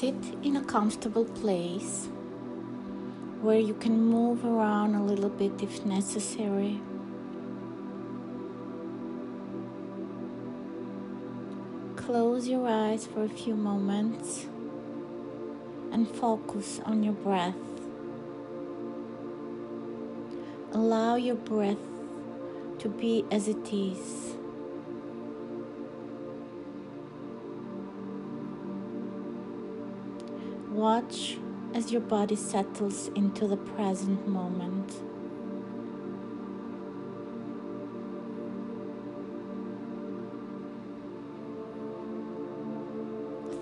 Sit in a comfortable place where you can move around a little bit if necessary. Close your eyes for a few moments and focus on your breath. Allow your breath to be as it is. Watch as your body settles into the present moment.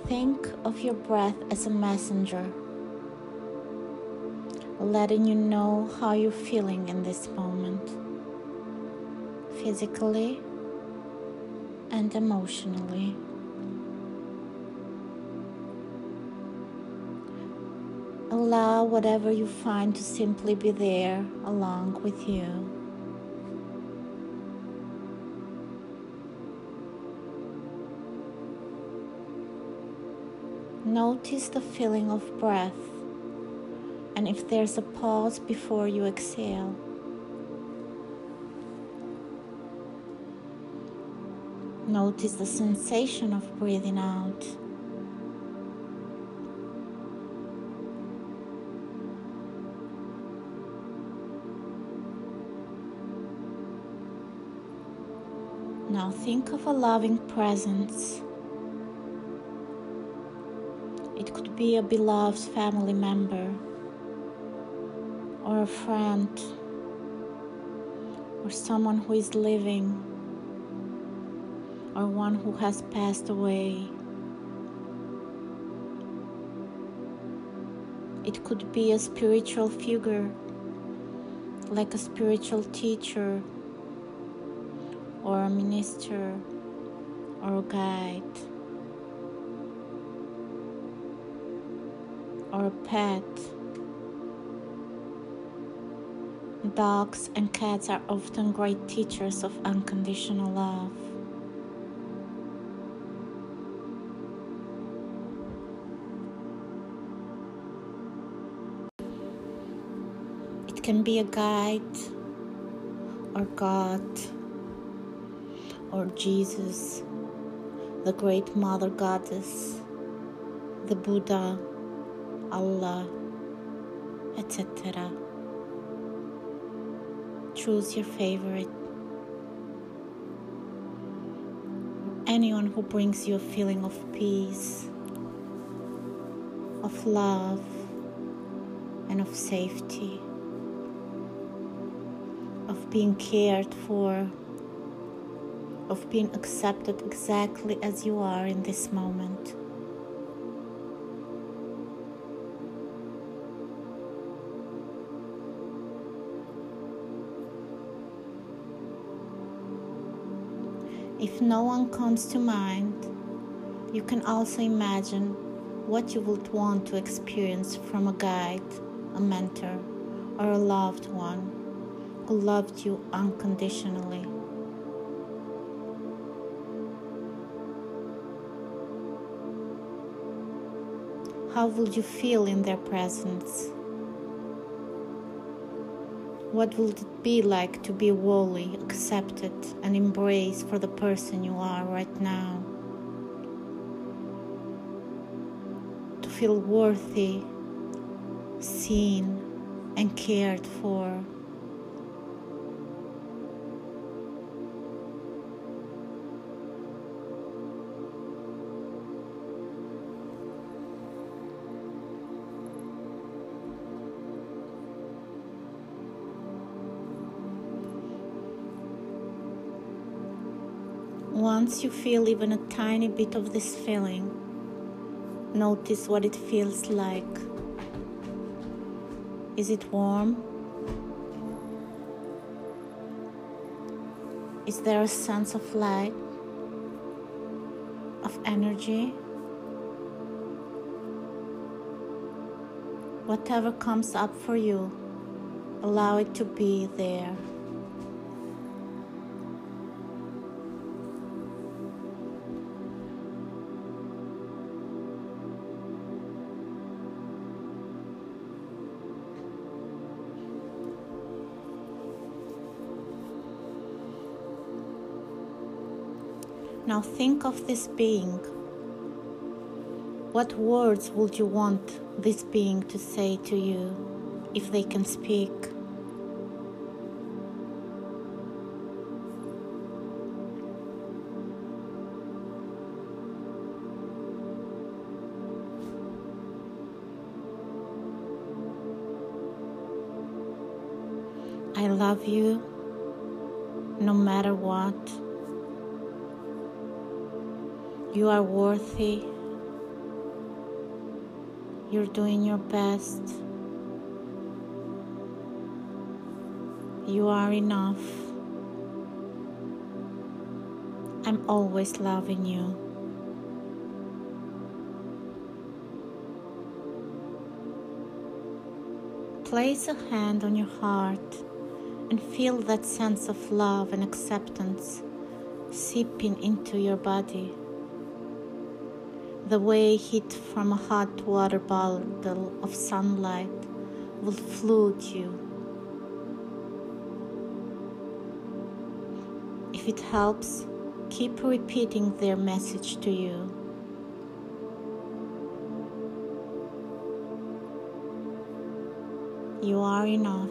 Think of your breath as a messenger, letting you know how you're feeling in this moment, physically and emotionally. Allow whatever you find to simply be there along with you. Notice the feeling of breath and if there's a pause before you exhale. Notice the sensation of breathing out. Now think of a loving presence it could be a beloved family member, or a friend, or someone who is living, or one who has passed away. It could be a spiritual figure, like a spiritual teacher, or a minister, or a guide. or a pet. Dogs and cats are often great teachers of unconditional love. It can be a guide, or God, or Jesus, the great Mother Goddess, the Buddha Allah, etc. Choose your favorite. Anyone who brings you a feeling of peace, of love, and of safety, of being cared for, of being accepted exactly as you are in this moment. If no one comes to mind, you can also imagine what you would want to experience from a guide, a mentor, or a loved one who loved you unconditionally. How would you feel in their presence? What will it be like to be wholly accepted and embraced for the person you are right now? To feel worthy, seen, and cared for. Once you feel even a tiny bit of this feeling, notice what it feels like. Is it warm? Is there a sense of light, of energy? Whatever comes up for you, allow it to be there. Now think of this being. What words would you want this being to say to you if they can speak? I love you no matter what. You are worthy. You're doing your best. You are enough. I'm always loving you. Place a hand on your heart and feel that sense of love and acceptance seeping into your body. The way heat from a hot water bottle of sunlight will flood you. If it helps, keep repeating their message to you. You are enough.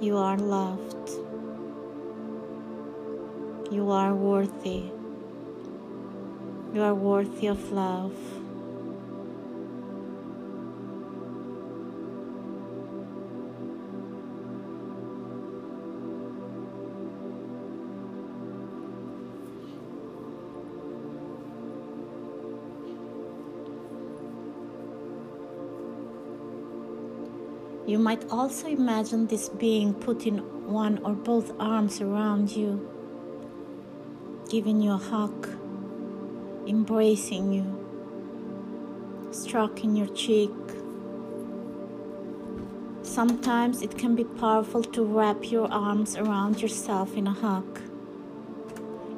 You are loved. You are worthy. You are worthy of love. You might also imagine this being putting one or both arms around you, giving you a hug, embracing you, stroking your cheek. Sometimes it can be powerful to wrap your arms around yourself in a hug,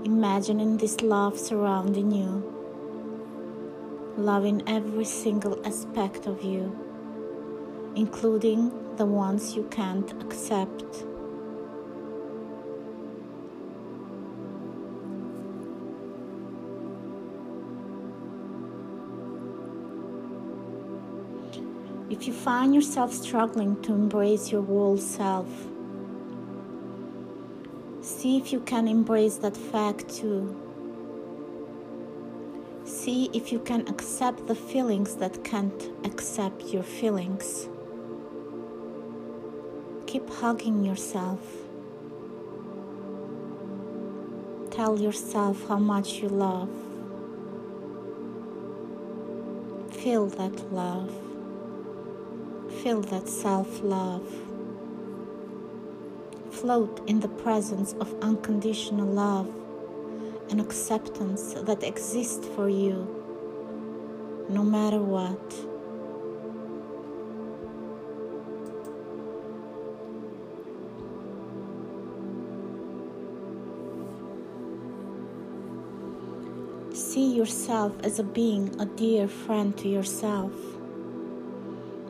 imagining this love surrounding you, loving every single aspect of you including the ones you can't accept. If you find yourself struggling to embrace your whole self, see if you can embrace that fact too. See if you can accept the feelings that can't accept your feelings keep hugging yourself. Tell yourself how much you love. Feel that love. Feel that self love. Float in the presence of unconditional love and acceptance that exists for you no matter what. See yourself as a being, a dear friend to yourself,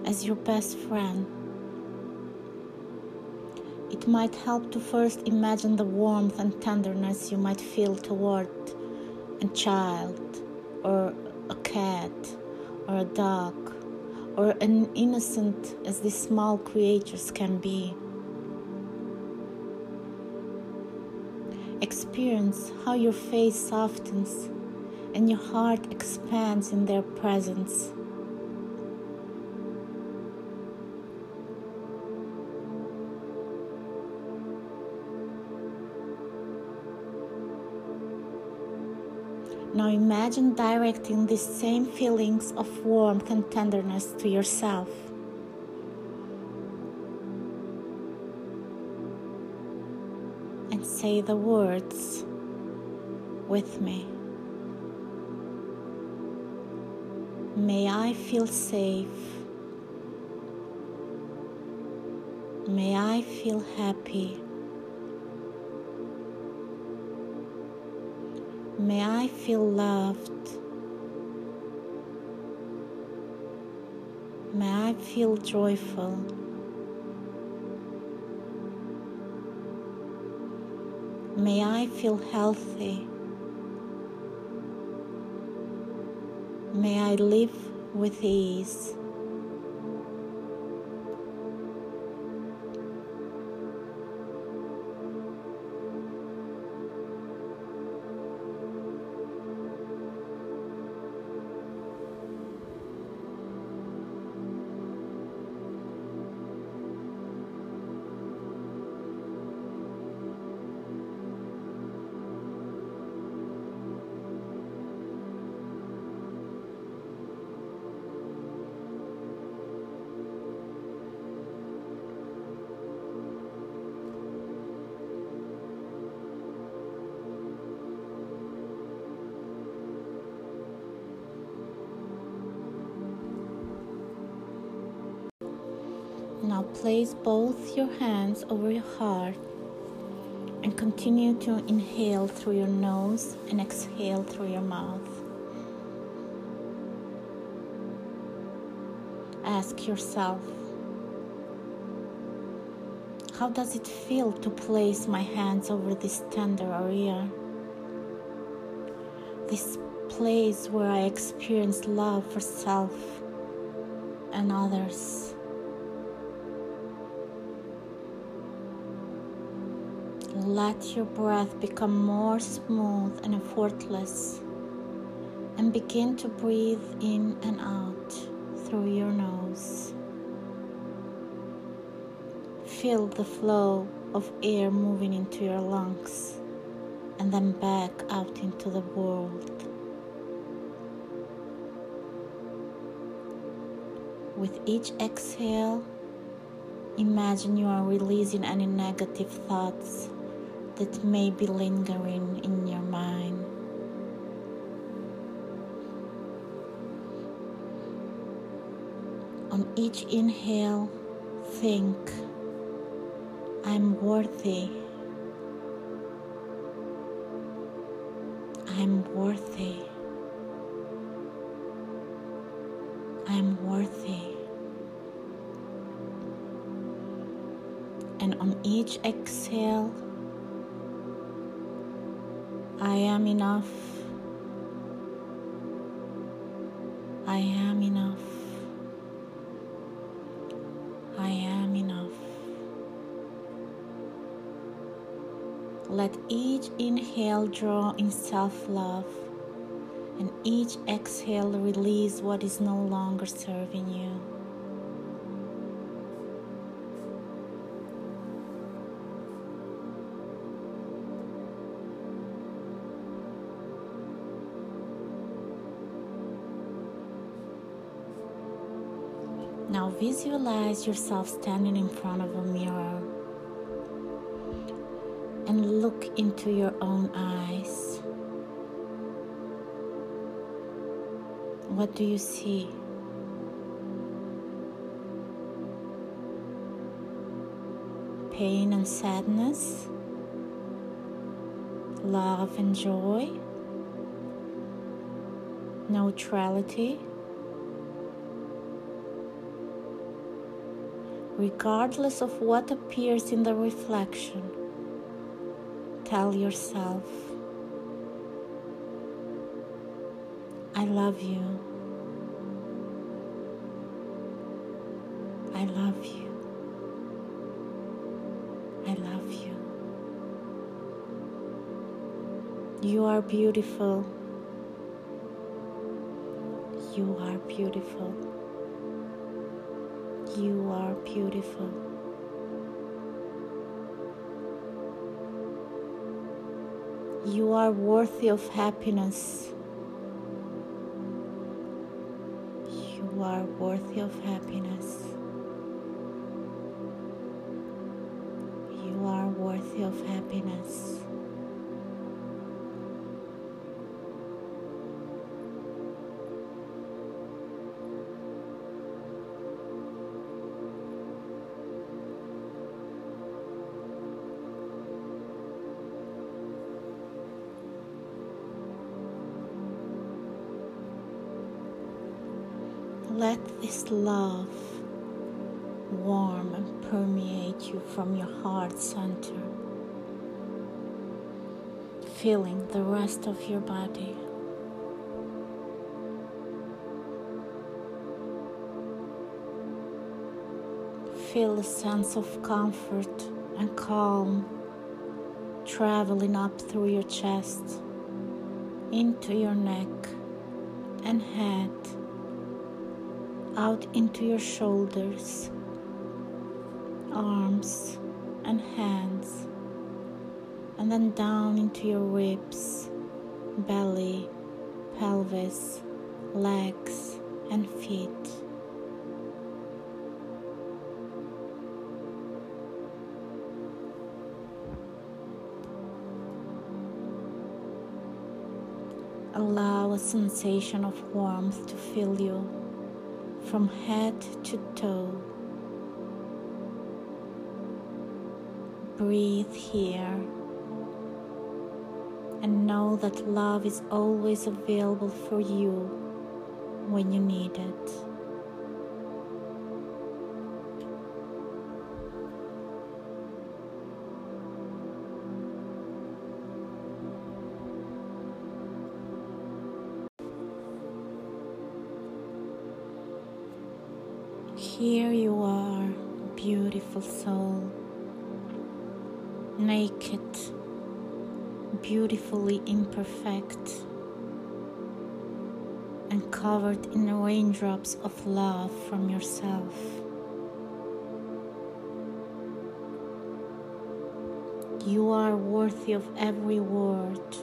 as your best friend. It might help to first imagine the warmth and tenderness you might feel toward a child, or a cat, or a dog, or an innocent as these small creatures can be. Experience how your face softens and your heart expands in their presence. Imagine directing these same feelings of warmth and tenderness to yourself. And say the words with me. May I feel safe. May I feel happy. May I feel loved. May I feel joyful. May I feel healthy. May I live with ease. Place both your hands over your heart and continue to inhale through your nose and exhale through your mouth. Ask yourself, how does it feel to place my hands over this tender area? This place where I experience love for self and others. Let your breath become more smooth and effortless and begin to breathe in and out through your nose. Feel the flow of air moving into your lungs and then back out into the world. With each exhale, imagine you are releasing any negative thoughts that may be lingering in your mind. On each inhale, think, I'm worthy. I'm worthy. I'm worthy. And on each exhale, I am enough. I am enough. I am enough. Let each inhale draw in self love, and each exhale release what is no longer serving you. Visualize yourself standing in front of a mirror and look into your own eyes. What do you see? Pain and sadness, love and joy, neutrality. Regardless of what appears in the reflection. Tell yourself, I love you. I love you. I love you. You are beautiful. You are beautiful. You are beautiful. You are worthy of happiness. You are worthy of happiness. This love warm and permeate you from your heart center. feeling the rest of your body. Feel a sense of comfort and calm traveling up through your chest, into your neck and head, out into your shoulders, arms, and hands, and then down into your ribs, belly, pelvis, legs, and feet. Allow a sensation of warmth to fill you from head to toe. Breathe here and know that love is always available for you when you need it. Here you are, beautiful soul, naked, beautifully imperfect, and covered in raindrops of love from yourself. You are worthy of every word,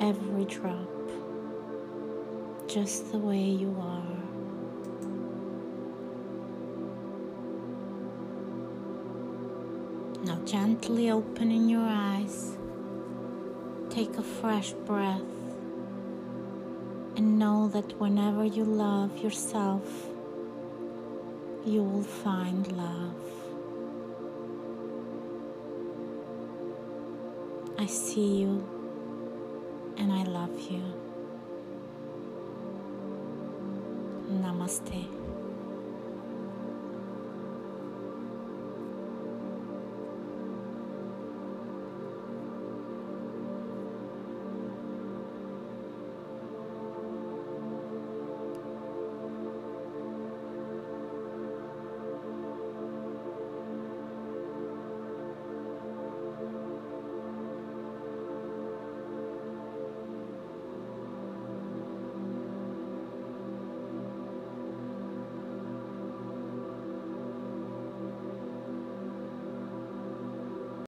every drop, just the way you are. Now, gently opening your eyes, take a fresh breath and know that whenever you love yourself, you will find love. I see you and I love you. Namaste.